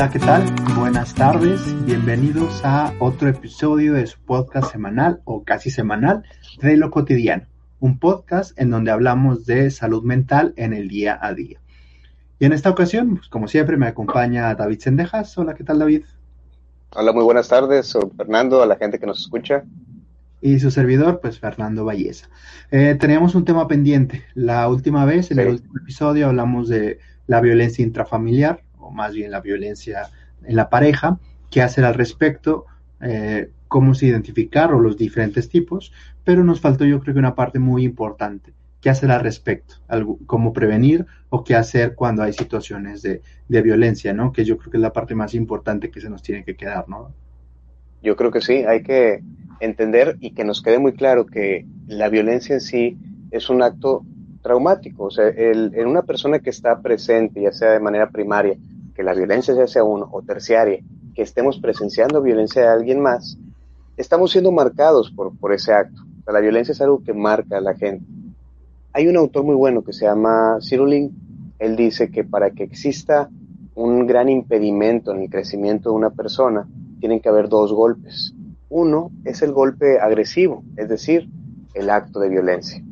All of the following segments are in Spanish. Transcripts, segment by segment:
Hola, ¿qué tal? Buenas tardes, bienvenidos a otro episodio de su podcast semanal o casi semanal de lo cotidiano, un podcast en donde hablamos de salud mental en el día a día. Y en esta ocasión, pues, como siempre, me acompaña David Sendejas. Hola, ¿qué tal David? Hola, muy buenas tardes, Fernando, a la gente que nos escucha. Y su servidor, pues Fernando Valleza. Eh, teníamos un tema pendiente. La última vez, en el último episodio, hablamos de la violencia intrafamiliar, más bien la violencia en la pareja, qué hacer al respecto, eh, cómo se identificar o los diferentes tipos, pero nos faltó yo creo que una parte muy importante, qué hacer al respecto, algo, cómo prevenir o qué hacer cuando hay situaciones de, de, violencia, ¿no? Que yo creo que es la parte más importante que se nos tiene que quedar, ¿no? Yo creo que sí, hay que entender y que nos quede muy claro que la violencia en sí es un acto traumático, o sea, el, en una persona que está presente, ya sea de manera primaria que la violencia sea uno o terciaria, que estemos presenciando violencia de alguien más, estamos siendo marcados por, por ese acto. la violencia es algo que marca a la gente. Hay un autor muy bueno que se llama Cirulin. Él dice que para que exista un gran impedimento en el crecimiento de una persona, tienen que haber dos golpes. Uno es el golpe agresivo, es decir, el acto de violencia.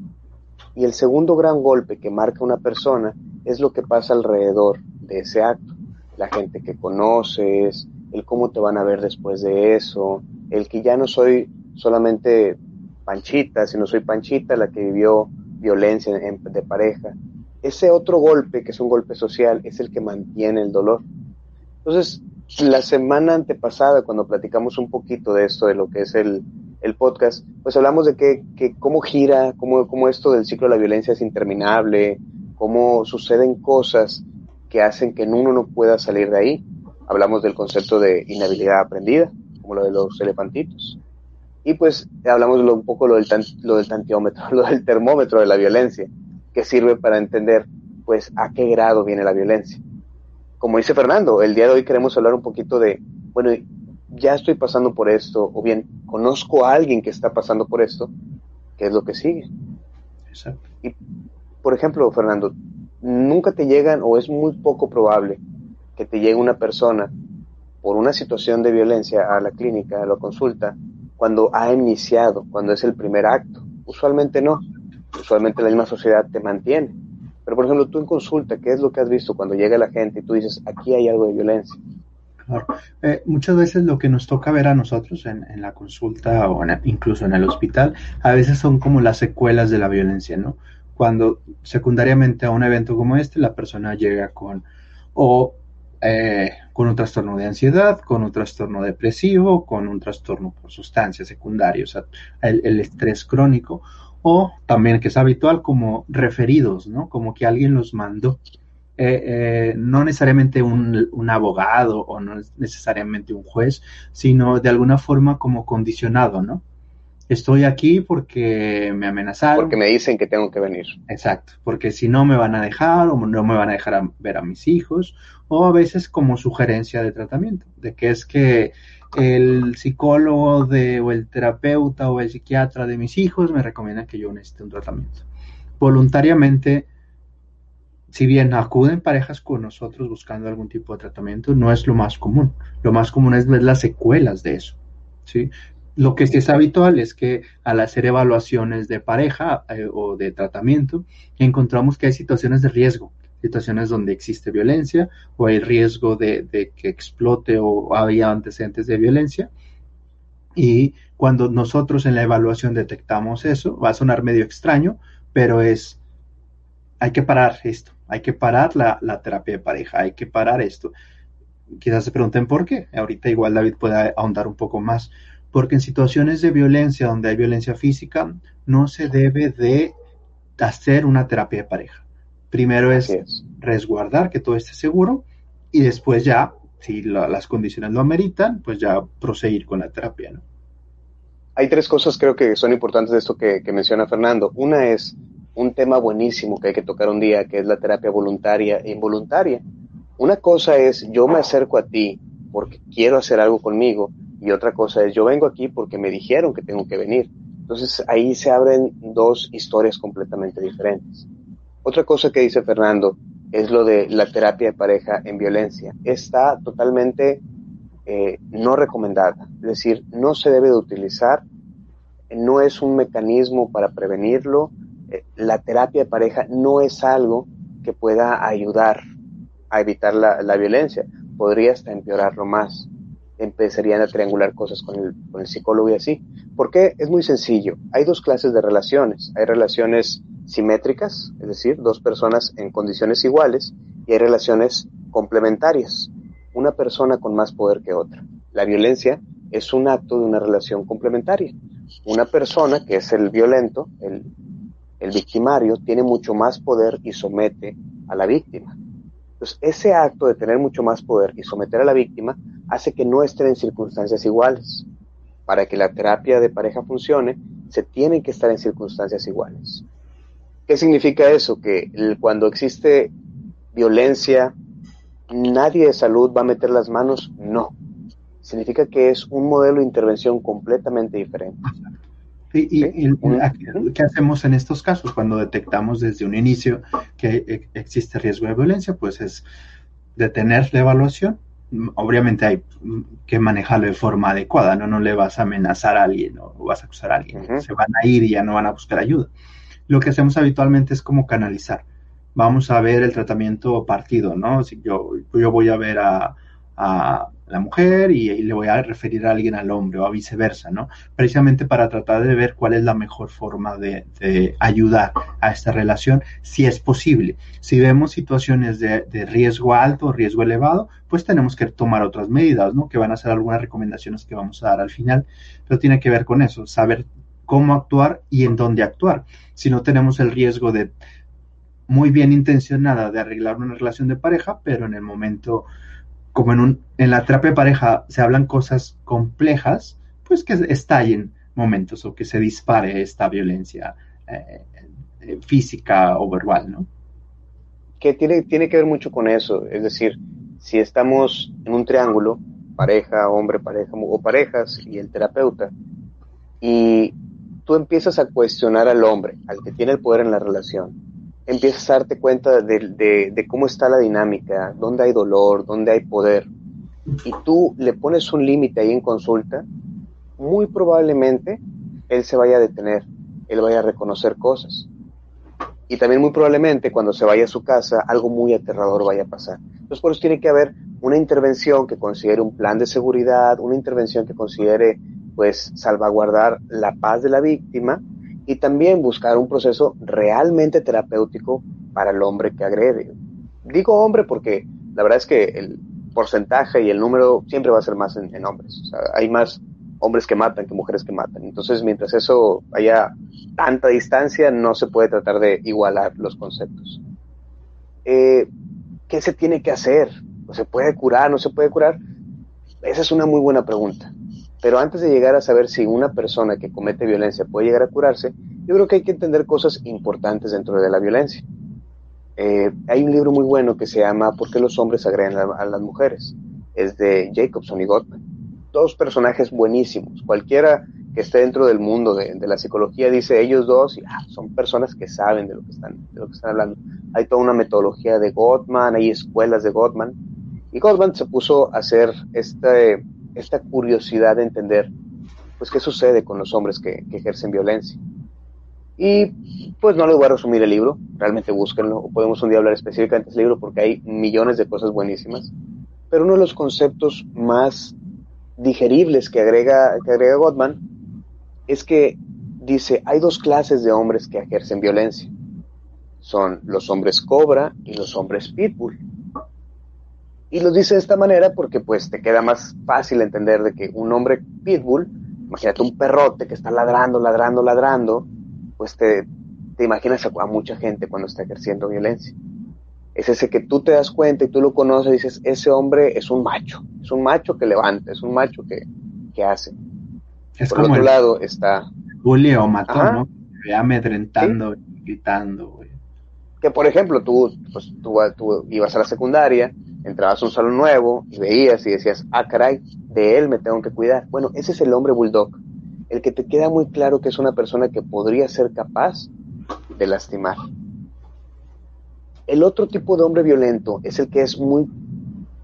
Y el segundo gran golpe que marca una persona es lo que pasa alrededor de ese acto la gente que conoces, el cómo te van a ver después de eso, el que ya no soy solamente Panchita, sino soy Panchita la que vivió violencia de pareja. Ese otro golpe, que es un golpe social, es el que mantiene el dolor. Entonces, la semana antepasada, cuando platicamos un poquito de esto, de lo que es el, el podcast, pues hablamos de que, que cómo gira, cómo, cómo esto del ciclo de la violencia es interminable, cómo suceden cosas que hacen que uno no pueda salir de ahí. Hablamos del concepto de inhabilidad aprendida, como lo de los elefantitos. Y pues hablamos un poco lo del, lo del tantiómetro, lo del termómetro de la violencia, que sirve para entender pues a qué grado viene la violencia. Como dice Fernando, el día de hoy queremos hablar un poquito de, bueno, ya estoy pasando por esto, o bien conozco a alguien que está pasando por esto, ¿qué es lo que sigue? Exacto. Y, por ejemplo, Fernando, nunca te llegan o es muy poco probable que te llegue una persona por una situación de violencia a la clínica, a la consulta, cuando ha iniciado, cuando es el primer acto. Usualmente no. Usualmente la misma sociedad te mantiene. Pero, por ejemplo, tú en consulta, ¿qué es lo que has visto cuando llega la gente y tú dices, aquí hay algo de violencia? Claro. Eh, muchas veces lo que nos toca ver a nosotros en, en la consulta o incluso en el hospital, a veces son como las secuelas de la violencia, ¿no? Cuando secundariamente a un evento como este la persona llega con o eh, con un trastorno de ansiedad, con un trastorno depresivo, con un trastorno por sustancias secundarias, el, estrés crónico, o también que es habitual como referidos, ¿no? Como que alguien los mandó. Eh, eh, no necesariamente un, un, abogado o no necesariamente un juez, sino de alguna forma como condicionado, ¿no? Estoy aquí porque me amenazaron. Porque me dicen que tengo que venir. Exacto, porque si no me van a dejar o no me van a dejar ver a mis hijos, o a veces como sugerencia de tratamiento, de que es que el psicólogo de, o el terapeuta o el psiquiatra de mis hijos me recomienda que yo necesite un tratamiento. Voluntariamente, si bien acuden parejas con nosotros buscando algún tipo de tratamiento, no es lo más común. Lo más común es ver las secuelas de eso. ¿sí? Lo que sí es habitual es que al hacer evaluaciones de pareja eh, o de tratamiento, encontramos que hay situaciones de riesgo, situaciones donde existe violencia o hay riesgo de, que explote o había antecedentes de violencia. Y Cuando nosotros en la evaluación detectamos eso, va a sonar medio extraño, pero es, hay que parar esto, hay que parar la, la terapia de pareja, hay que parar esto. Quizás se pregunten por qué. Ahorita igual David puede ahondar un poco más. Porque en situaciones de violencia, donde hay violencia física, no se debe de hacer una terapia de pareja. Primero es, resguardar que todo esté seguro y después ya, si las condiciones lo ameritan, pues ya proseguir con la terapia, ¿no? Hay tres cosas creo que son importantes de esto que, que menciona Fernando. Una es un tema buenísimo que hay que tocar un día, que es la terapia voluntaria e involuntaria. Una cosa es yo me acerco a ti porque quiero hacer algo conmigo y otra cosa es yo vengo aquí porque me dijeron que tengo que venir. Entonces ahí se abren dos historias completamente diferentes. Otra cosa que dice Fernando es lo de la terapia de pareja en violencia. Está totalmente eh, no recomendada, es decir, no se debe de utilizar, no es un mecanismo para prevenirlo. Eh, la terapia de pareja no es algo que pueda ayudar a evitar la, la violencia, podría hasta empeorarlo más. Empezarían a triangular cosas con el, con el psicólogo y así. ¿Por qué? Es muy sencillo. Hay dos clases de relaciones. Hay relaciones simétricas, es decir, dos personas en condiciones iguales, y hay relaciones complementarias, una persona con más poder que otra. La violencia es un acto de una relación complementaria. Una persona que es el violento, el, el victimario, tiene mucho más poder y somete a la víctima. Entonces, ese acto de tener mucho más poder y someter a la víctima hace que no estén en circunstancias iguales. Para que la terapia de pareja funcione, se tienen que estar en circunstancias iguales. ¿Qué significa eso? Que cuando existe violencia, nadie de salud va a meter las manos. No. Significa que es un modelo de intervención completamente diferente. ¿Y, qué hacemos en estos casos cuando detectamos desde un inicio que e, existe riesgo de violencia? Pues es detener la evaluación. Obviamente hay que manejarlo de forma adecuada, no, no le vas a amenazar a alguien o vas a acusar a alguien. Se van a ir y ya no van a buscar ayuda lo que hacemos habitualmente es como canalizar. Vamos a ver el tratamiento partido, ¿no? Si yo, yo voy a ver a, la mujer y, le voy a referir a alguien al hombre o viceversa, ¿no? Precisamente para tratar de ver cuál es la mejor forma de, ayudar a esta relación, si es posible. Si vemos situaciones de, de, riesgo alto riesgo elevado, pues tenemos que tomar otras medidas, ¿no? Que van a ser algunas recomendaciones que vamos a dar al final, pero tiene que ver con eso, saber cómo actuar y en dónde actuar. Si no tenemos el riesgo de muy bien intencionada de arreglar una relación de pareja, pero en el momento, como en, un, en la terapia pareja se hablan cosas complejas, pues que estallen momentos o que se dispare esta violencia eh, eh, física o verbal, ¿no? Que tiene, tiene que ver mucho con eso, es decir, si estamos en un triángulo, pareja, hombre, pareja o parejas y el terapeuta, y tú empiezas a cuestionar al hombre, al que tiene el poder en la relación, empiezas a darte cuenta de, cómo está la dinámica, dónde hay dolor, dónde hay poder, y tú le pones un límite ahí en consulta, muy probablemente él se vaya a detener, él vaya a reconocer cosas. Y también muy probablemente cuando se vaya a su casa algo muy aterrador vaya a pasar. Entonces por eso tiene que haber una intervención que considere un plan de seguridad, una intervención que considere pues salvaguardar la paz de la víctima y también buscar un proceso realmente terapéutico para el hombre que agrede. Digo hombre porque la verdad es que el porcentaje y el número siempre va a ser más en, hombres. Hay más hombres que matan que mujeres que matan. Entonces, mientras eso haya tanta distancia, no se puede tratar de igualar los conceptos. Eh, ¿Qué se tiene que hacer? ¿No se puede curar? ¿No se puede curar? Esa es una muy buena pregunta. Pero antes de llegar a saber si una persona que comete violencia puede llegar a curarse, yo creo que hay que entender cosas importantes dentro de la violencia. Eh, hay un libro muy bueno que se llama ¿Por qué los hombres agreden a, las mujeres? Es de Jacobson y Gottman. Dos personajes buenísimos. Cualquiera que esté dentro del mundo de, la psicología dice ellos dos ah, son personas que saben de lo que están de lo que están hablando. Hay toda una metodología de Gottman, hay escuelas de Gottman y Gottman se puso a hacer este esta curiosidad de entender, pues, qué sucede con los hombres que, ejercen violencia. Y pues no les voy a resumir el libro, realmente búsquenlo, podemos un día hablar específicamente del libro porque hay millones de cosas buenísimas, pero uno de los conceptos más digeribles que agrega, que agrega Gottman es que dice, hay dos clases de hombres que ejercen violencia. Son los hombres cobra y los hombres pitbull. Y lo dice de esta manera porque pues te queda más fácil entender de que un hombre pitbull, imagínate un perrote que está ladrando, ladrando, ladrando, pues te, te imaginas a, mucha gente cuando está ejerciendo violencia. Es ese que tú te das cuenta y tú lo conoces y dices, ese hombre es un macho, es un macho que levanta, es un macho que, que hace. Por otro lado está... Julio mató, ¿no? amedrentando, gritando, Que por ejemplo, tú, pues, tú, tú ibas a la secundaria entrabas a un salón nuevo y veías y decías, ah, caray, de él me tengo que cuidar. Bueno, ese es el hombre bulldog, el que te queda muy claro que es una persona que podría ser capaz de lastimar. El otro tipo de hombre violento es el que es muy,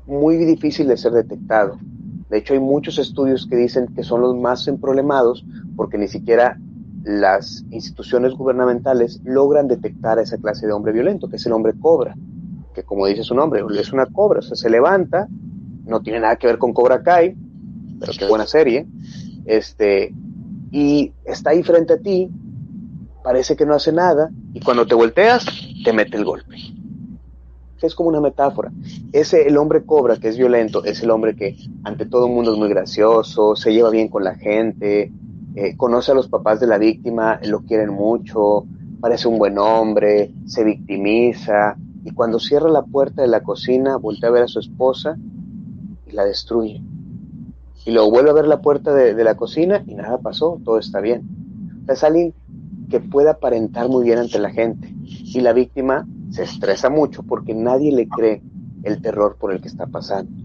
muy difícil de ser detectado. De hecho, hay muchos estudios que dicen que son los más emproblemados porque ni siquiera las instituciones gubernamentales logran detectar a esa clase de hombre violento, que es el hombre cobra que como dice su nombre, es una cobra, o se levanta, no tiene nada que ver con Cobra Kai, pero qué buena serie, este, y está ahí frente a ti, parece que no hace nada, y cuando te volteas, te mete el golpe. Es como una metáfora. Ese, el hombre cobra, que es violento, es el hombre que ante todo el mundo es muy gracioso, se lleva bien con la gente, eh, conoce a los papás de la víctima, lo quieren mucho, parece un buen hombre, se victimiza, y cuando cierra la puerta de la cocina voltea a ver a su esposa y la destruye. Y luego vuelve a ver la puerta de, la cocina y nada pasó, todo está bien. Es alguien que puede aparentar muy bien ante la gente y la víctima se estresa mucho porque nadie le cree el terror por el que está pasando.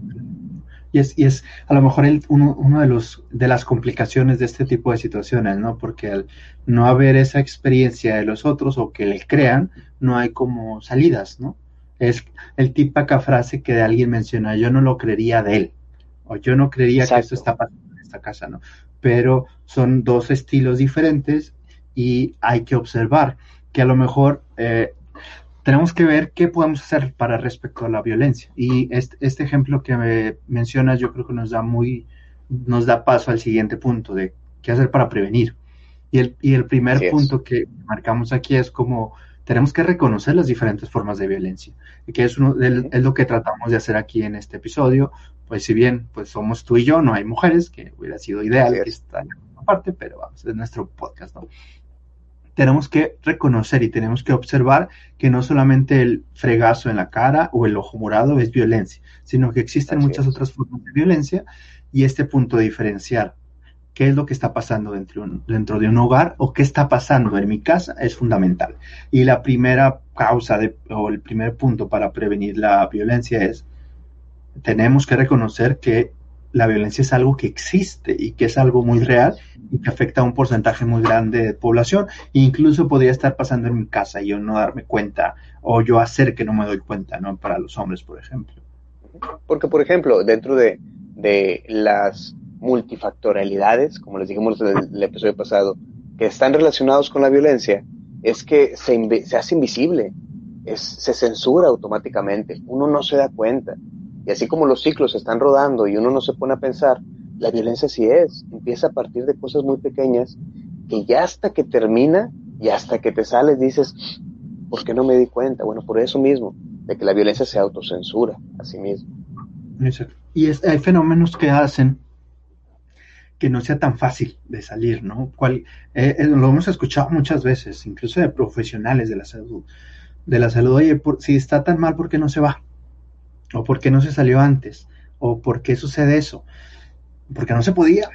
Y es, y es a lo mejor el, uno, uno, de, los, de las complicaciones de este tipo de situaciones, ¿no? Porque al no haber esa experiencia de los otros o que le crean, no hay como salidas, ¿no? Es el típica frase que de alguien menciona, yo no lo creería de él, o yo no creería que esto está pasando en esta casa, ¿no? Pero son dos estilos diferentes y hay que observar que a lo mejor eh, tenemos que ver qué podemos hacer para respecto a la violencia. Y este, este ejemplo que me mencionas yo creo que nos da muy, nos da paso al siguiente punto de qué hacer para prevenir. Y el, y el primer punto que marcamos aquí es como tenemos que reconocer las diferentes formas de violencia, que es, uno, es lo que tratamos de hacer aquí en este episodio. Pues si bien pues somos tú y yo, no hay mujeres, que hubiera sido ideal que estén en parte, pero vamos, es nuestro podcast, ¿no? Tenemos que reconocer y tenemos que observar que no solamente el fregazo en la cara o el ojo morado es violencia, sino que existen muchas otras formas de violencia y este punto de diferenciar qué es lo que está pasando dentro, dentro de un hogar o qué está pasando en mi casa es fundamental. Y la primera causa de, o el primer punto para prevenir la violencia es tenemos que reconocer que la violencia es algo que existe y que es algo muy real y que afecta a un porcentaje muy grande de población. E incluso podría estar pasando en mi casa y yo no darme cuenta o yo hacer que no me doy cuenta, ¿no? Para los hombres, por ejemplo. Porque, por ejemplo, dentro de, de las multifactorialidades, como les dijimos en el, episodio pasado, que están relacionados con la violencia, es que se, se hace invisible, se censura automáticamente, uno no se da cuenta. Y así como los ciclos están rodando y uno no se pone a pensar, la violencia sí es, empieza a partir de cosas muy pequeñas que ya hasta que termina y hasta que te sales dices, ¿por qué no me di cuenta? Bueno, por eso mismo, de que la violencia se autocensura a sí mismo. Y es, hay fenómenos que hacen que no sea tan fácil de salir, ¿no? Cual, eh, eh, lo hemos escuchado muchas veces, incluso de profesionales de la salud. De la salud, oye, por, si está tan mal, ¿por qué no se va? ¿O por qué no se salió antes? ¿O por qué sucede eso? Porque no se podía.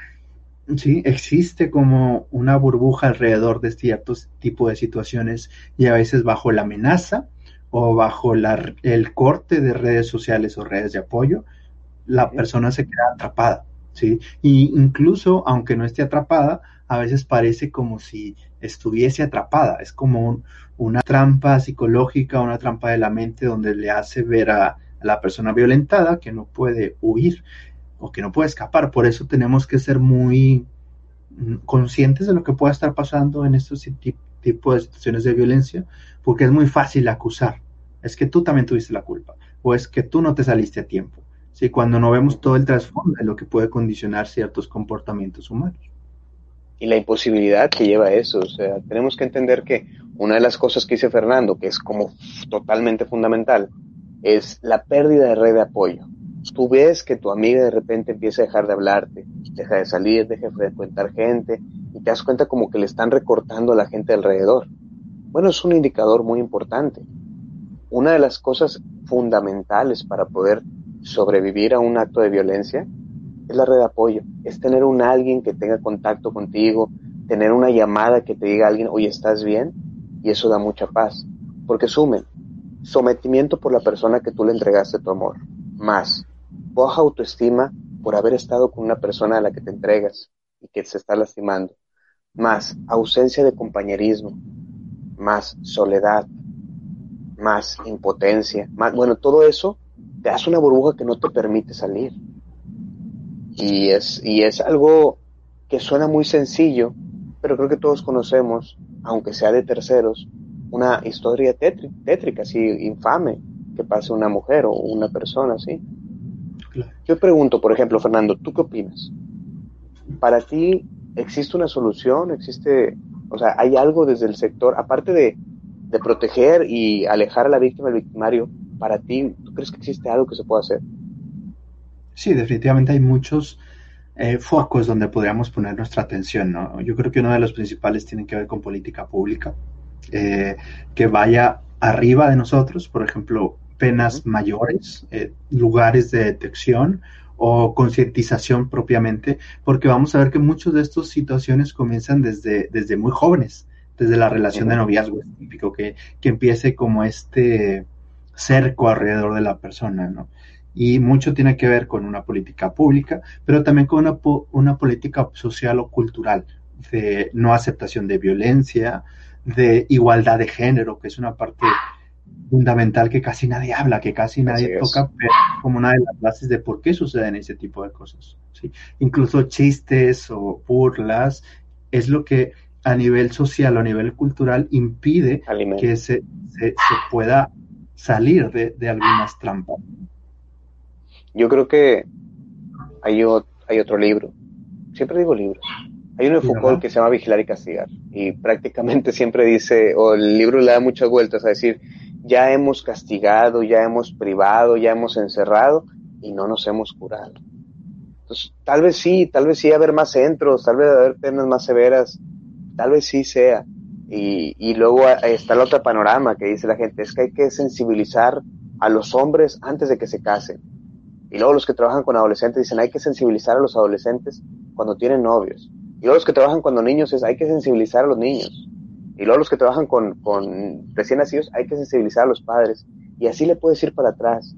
Sí, existe como una burbuja alrededor de ciertos tipos de situaciones y a veces bajo la amenaza o bajo la, el corte de redes sociales o redes de apoyo, la persona se queda atrapada, ¿sí? Y incluso, aunque no esté atrapada, a veces parece como si estuviese atrapada. Es como una trampa psicológica, una trampa de la mente donde le hace ver a, la persona violentada que no puede huir o que no puede escapar. Por eso tenemos que ser muy mm, conscientes de lo que pueda estar pasando en estos tipos de situaciones de violencia, porque es muy fácil acusar. Es que tú también tuviste la culpa, o es que tú no te saliste a tiempo. ¿sí? Cuando no vemos todo el trasfondo de lo que puede condicionar ciertos comportamientos humanos. y la imposibilidad que lleva eso. O sea, tenemos que entender que una de las cosas que dice Fernando, que es como totalmente fundamental, es la pérdida de red de apoyo. Tú ves que tu amiga de repente empieza a dejar de hablarte, deja de salir, deja de frecuentar gente y te das cuenta como que le están recortando a la gente alrededor. Bueno, es un indicador muy importante. Una de las cosas fundamentales para poder sobrevivir a un acto de violencia es la red de apoyo, es tener un alguien que tenga contacto contigo, tener una llamada que te diga alguien, oye, ¿estás bien? Y eso da mucha paz, porque sumen, sometimiento por la persona que tú le entregaste tu amor, más baja autoestima por haber estado con una persona a la que te entregas y que se está lastimando, más ausencia de compañerismo, más soledad, más impotencia, más, bueno, todo eso te hace una burbuja que no te permite salir. Y es, y es algo que suena muy sencillo, pero creo que todos conocemos, aunque sea de terceros, una historia tétrica, así infame, que pase una mujer o una persona así. Yo pregunto, por ejemplo, Fernando, ¿tú qué opinas? ¿Para ti existe una solución? ¿Existe, o sea, hay algo desde el sector, aparte de, de proteger y alejar a la víctima del victimario, para ti, ¿tú crees que existe algo que se pueda hacer? Sí, definitivamente hay muchos eh, focos donde podríamos poner nuestra atención. ¿no? Yo creo que uno de los principales tiene que ver con política pública, eh, que vaya arriba de nosotros, por ejemplo, penas mayores, eh, lugares de detección o concientización propiamente, porque vamos a ver que muchas de estas situaciones comienzan desde, desde muy jóvenes, desde la relación de noviazgo, es típico que, que empiece como este cerco alrededor de la persona, ¿no? y mucho tiene que ver con una política pública, pero también con una, una política social o cultural de no aceptación de violencia, de igualdad de género, que es una parte fundamental que casi nadie habla, que casi nadie toca, pero como una de las bases de por qué suceden ese tipo de cosas. ¿sí? Incluso chistes o burlas es lo que a nivel social o a nivel cultural impide que se, se, pueda salir de, de algunas trampas. Yo creo que hay, hay otro libro, siempre digo libros, hay uno de Foucault que se llama Vigilar y Castigar y prácticamente siempre dice, o el libro le da muchas vueltas a decir, ya hemos castigado, ya hemos privado, ya hemos encerrado y no nos hemos curado. Entonces, tal vez sí, tal vez sí haber más centros, tal vez haber penas más severas, tal vez sí sea. Y, y luego está el otro panorama que dice la gente, es que hay que sensibilizar a los hombres antes de que se casen y luego los que trabajan con adolescentes dicen hay que sensibilizar a los adolescentes cuando tienen novios. Y los que trabajan con niños es hay que sensibilizar a los niños. Y luego los que trabajan con, con recién nacidos hay que sensibilizar a los padres. Y así le puedes ir para atrás.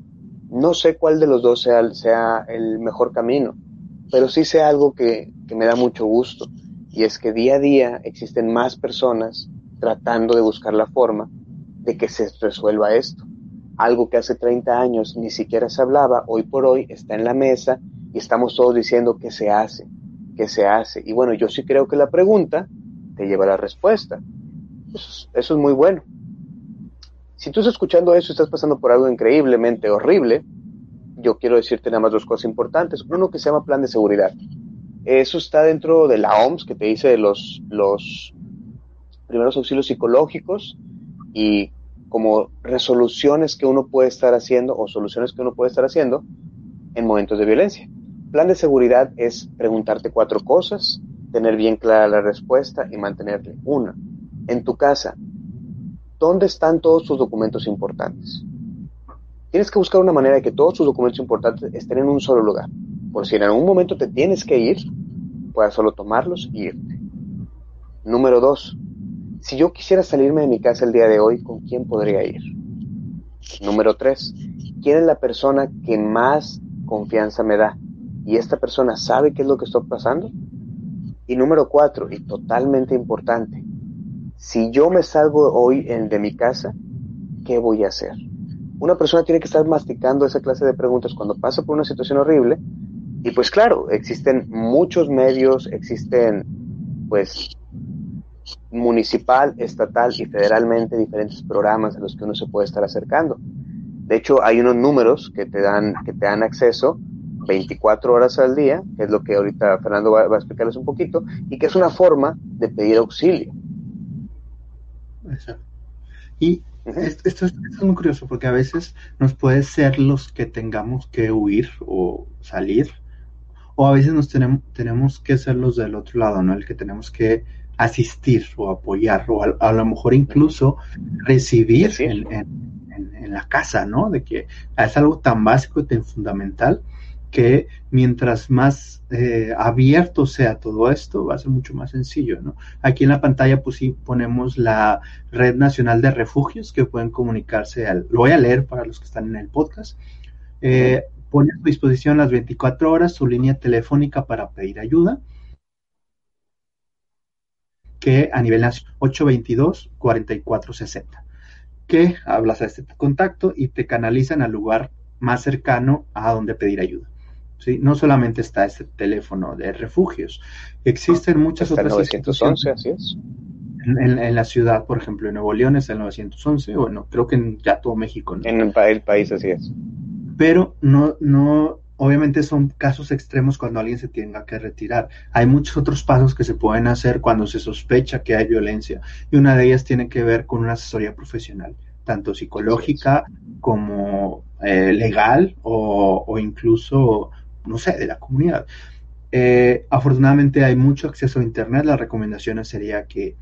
No sé cuál de los dos sea, sea el mejor camino, pero sí sé algo que, que me da mucho gusto. Y es que día a día existen más personas tratando de buscar la forma de que se resuelva esto algo que hace 30 años ni siquiera se hablaba, hoy por hoy está en la mesa y estamos todos diciendo que se hace, que se hace. Y bueno, yo sí creo que la pregunta te lleva a la respuesta. Eso es, muy bueno. Si tú estás escuchando eso y estás pasando por algo increíblemente horrible, yo quiero decirte nada más dos cosas importantes. Uno que se llama plan de seguridad. Eso está dentro de la OMS, que te dice los, los primeros auxilios psicológicos y como resoluciones que uno puede estar haciendo o soluciones que uno puede estar haciendo en momentos de violencia. Plan de seguridad es preguntarte cuatro cosas, tener bien clara la respuesta y mantenerle. Una, en tu casa, ¿dónde están todos tus documentos importantes? Tienes que buscar una manera de que todos tus documentos importantes estén en un solo lugar. Por si en algún momento te tienes que ir, puedas solo tomarlos y irte. Número dos, si yo quisiera salirme de mi casa el día de hoy, ¿con quién podría ir? Número tres, ¿quién es la persona que más confianza me da? ¿Y esta persona sabe qué es lo que estoy pasando? Y número cuatro, y totalmente importante, si yo me salgo hoy de mi casa, ¿qué voy a hacer? Una persona tiene que estar masticando esa clase de preguntas cuando pasa por una situación horrible. Y pues claro, existen muchos medios, existen pues municipal, estatal y federalmente diferentes programas a los que uno se puede estar acercando. De hecho, hay unos números que te dan, que te dan acceso 24 horas al día, que es lo que ahorita Fernando va, a explicarles un poquito, y que es una forma de pedir auxilio. Exacto. Y esto, es, muy curioso porque a veces nos puede ser los que tengamos que huir o salir, o a veces nos tenemos, tenemos que ser los del otro lado, ¿no? El que tenemos que asistir o apoyar, o a, lo mejor incluso recibir en, en, la casa, ¿no? De que es algo tan básico y tan fundamental que mientras más eh, abierto sea todo esto, va a ser mucho más sencillo, ¿no? Aquí en la pantalla pues sí ponemos la Red Nacional de Refugios que pueden comunicarse, al, lo voy a leer para los que están en el podcast, eh, pone a su disposición las 24 horas su línea telefónica para pedir ayuda, que a nivel nacional 822-4460, que hablas a este contacto y te canalizan al lugar más cercano a donde pedir ayuda. ¿Sí? No solamente está este teléfono de refugios, existen muchas otras 911, así es. En, la ciudad, por ejemplo, en Nuevo León es el 911, bueno, creo que en ya todo México. En el, el, país, así es. Pero no, no, obviamente son casos extremos cuando alguien se tenga que retirar. Hay muchos otros pasos que se pueden hacer cuando se sospecha que hay violencia y una de ellas tiene que ver con una asesoría profesional, tanto psicológica como eh, legal o, o, incluso no sé, de la comunidad. Eh, afortunadamente hay mucho acceso a Internet. Las recomendaciones sería que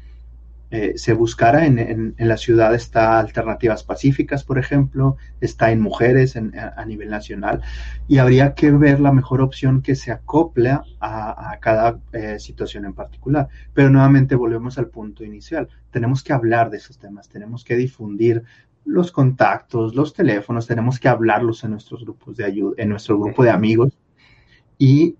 eh, se buscara en, en, la ciudad, está Alternativas Pacíficas, por ejemplo, está en Mujeres a, nivel nacional, y habría que ver la mejor opción que se acople a, cada eh, situación en particular. Pero nuevamente volvemos al punto inicial. Tenemos que hablar de esos temas, tenemos que difundir los contactos, los teléfonos, tenemos que hablarlos en nuestros grupos de ayuda, en nuestro grupo de amigos y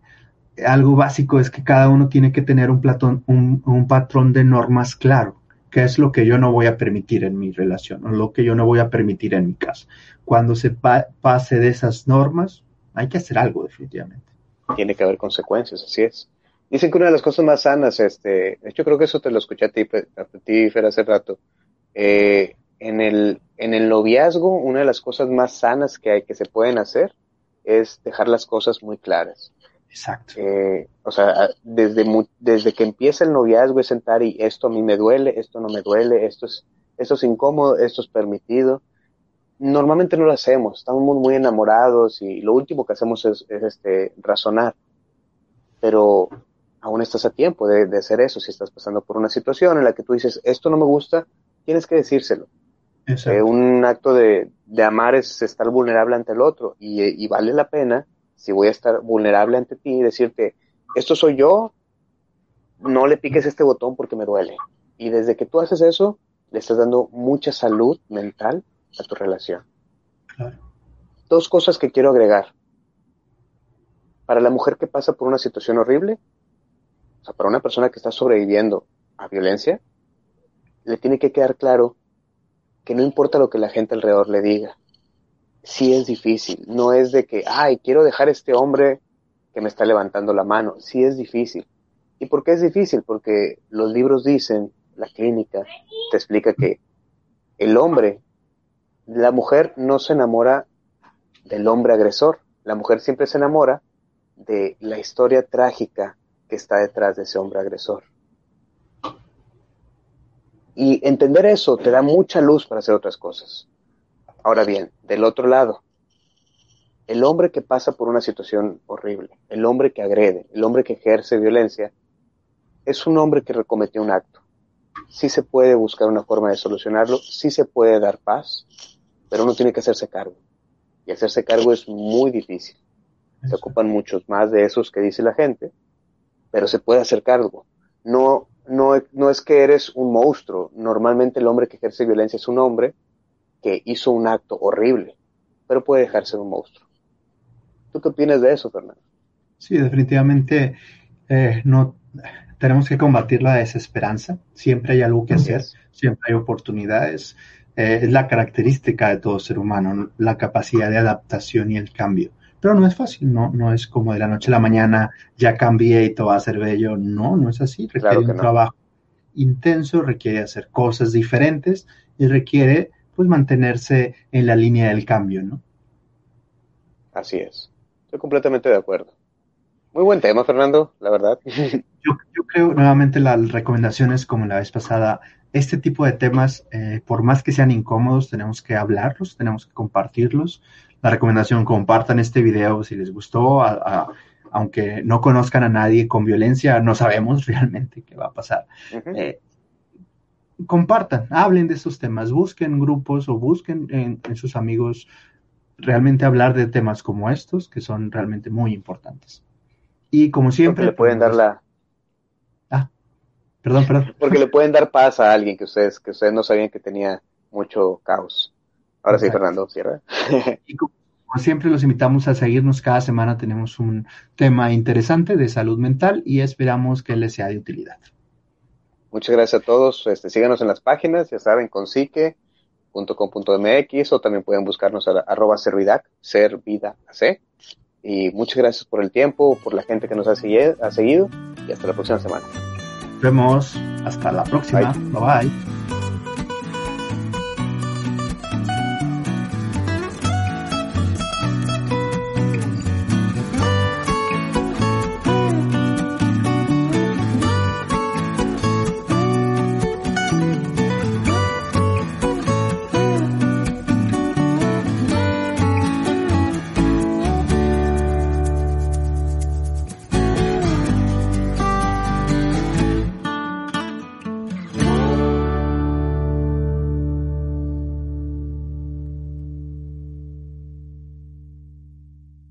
algo básico es que cada uno tiene que tener un, platón, un, patrón de normas claro, que es lo que yo no voy a permitir en mi relación o lo que yo no voy a permitir en mi casa. Cuando se pase de esas normas, hay que hacer algo definitivamente. Tiene que haber consecuencias, así es. Dicen que una de las cosas más sanas, este, yo creo que eso te lo escuché a ti, a ti Fer, hace rato. Eh, en, el, en el noviazgo, una de las cosas más sanas que hay que se pueden hacer es dejar las cosas muy claras. Exacto. Eh, o sea, desde, desde que empieza el noviazgo es sentar y esto a mí me duele, esto no me duele, esto es, esto es incómodo, esto es permitido. Normalmente no lo hacemos, estamos muy, enamorados y lo último que hacemos es, este, razonar. Pero aún estás a tiempo de, de, hacer eso. Si estás pasando por una situación en la que tú dices, esto no me gusta, tienes que decírselo. Eh, un acto de, amar es estar vulnerable ante el otro y, vale la pena, si voy a estar vulnerable ante ti, decirte, esto soy yo, no le piques este botón porque me duele. Y desde que tú haces eso, le estás dando mucha salud mental a tu relación. Dos cosas que quiero agregar. Para la mujer que pasa por una situación horrible, o sea, para una persona que está sobreviviendo a violencia, le tiene que quedar claro que no importa lo que la gente alrededor le diga, sí es difícil, no es de que, ay, quiero dejar a este hombre que me está levantando la mano, sí es difícil. ¿Y por qué es difícil? Porque los libros dicen, la clínica te explica que el hombre, la mujer no se enamora del hombre agresor, la mujer siempre se enamora de la historia trágica que está detrás de ese hombre agresor. Y entender eso te da mucha luz para hacer otras cosas. Ahora bien, del otro lado, el hombre que pasa por una situación horrible, el hombre que agrede, el hombre que ejerce violencia, es un hombre que cometió un acto. Sí se puede buscar una forma de solucionarlo, sí se puede dar paz, pero uno tiene que hacerse cargo. Y hacerse cargo es muy difícil. Se ocupan muchos más de esos que dice la gente, pero se puede hacer cargo. No no, no es que eres un monstruo. Normalmente el hombre que ejerce violencia es un hombre que hizo un acto horrible, pero puede dejar ser un monstruo. ¿Tú qué opinas de eso, Fernando? Sí, definitivamente eh, no tenemos que combatir la desesperanza. Siempre hay algo que hacer, siempre hay oportunidades. Eh, es la característica de todo ser humano, la capacidad de adaptación y el cambio. Pero no es fácil, no, no es como de la noche a la mañana ya cambié y todo va a ser bello. No, no es así. Requiere un trabajo intenso, requiere hacer cosas diferentes y requiere pues mantenerse en la línea del cambio, ¿no? Así es. Estoy completamente de acuerdo. Muy buen tema, Fernando, la verdad. Yo, yo creo, nuevamente, las recomendaciones como la vez pasada, este tipo de temas, eh, por más que sean incómodos, tenemos que hablarlos, tenemos que compartirlos. La recomendación, compartan este video si les gustó, aunque no conozcan a nadie con violencia, no sabemos realmente qué va a pasar. Eh, compartan, hablen de estos temas, busquen grupos o busquen en, sus amigos realmente hablar de temas como estos, que son realmente muy importantes. Y como siempre... le pueden dar la... Perdón, perdón. Porque le pueden dar paz a alguien que ustedes, que ustedes no sabían que tenía mucho caos. Ahora sí, Fernando, cierra. y como siempre, los invitamos a seguirnos. Cada semana tenemos un tema interesante de salud mental y esperamos que les sea de utilidad. Muchas gracias a todos. Este, síganos en las páginas, ya saben, con psique.com.mx o también pueden buscarnos a arroba servidac, ser vida C. Y muchas gracias por el tiempo, por la gente que nos ha, seguido, y hasta la próxima semana. Nos vemos. Hasta la próxima. bye. bye.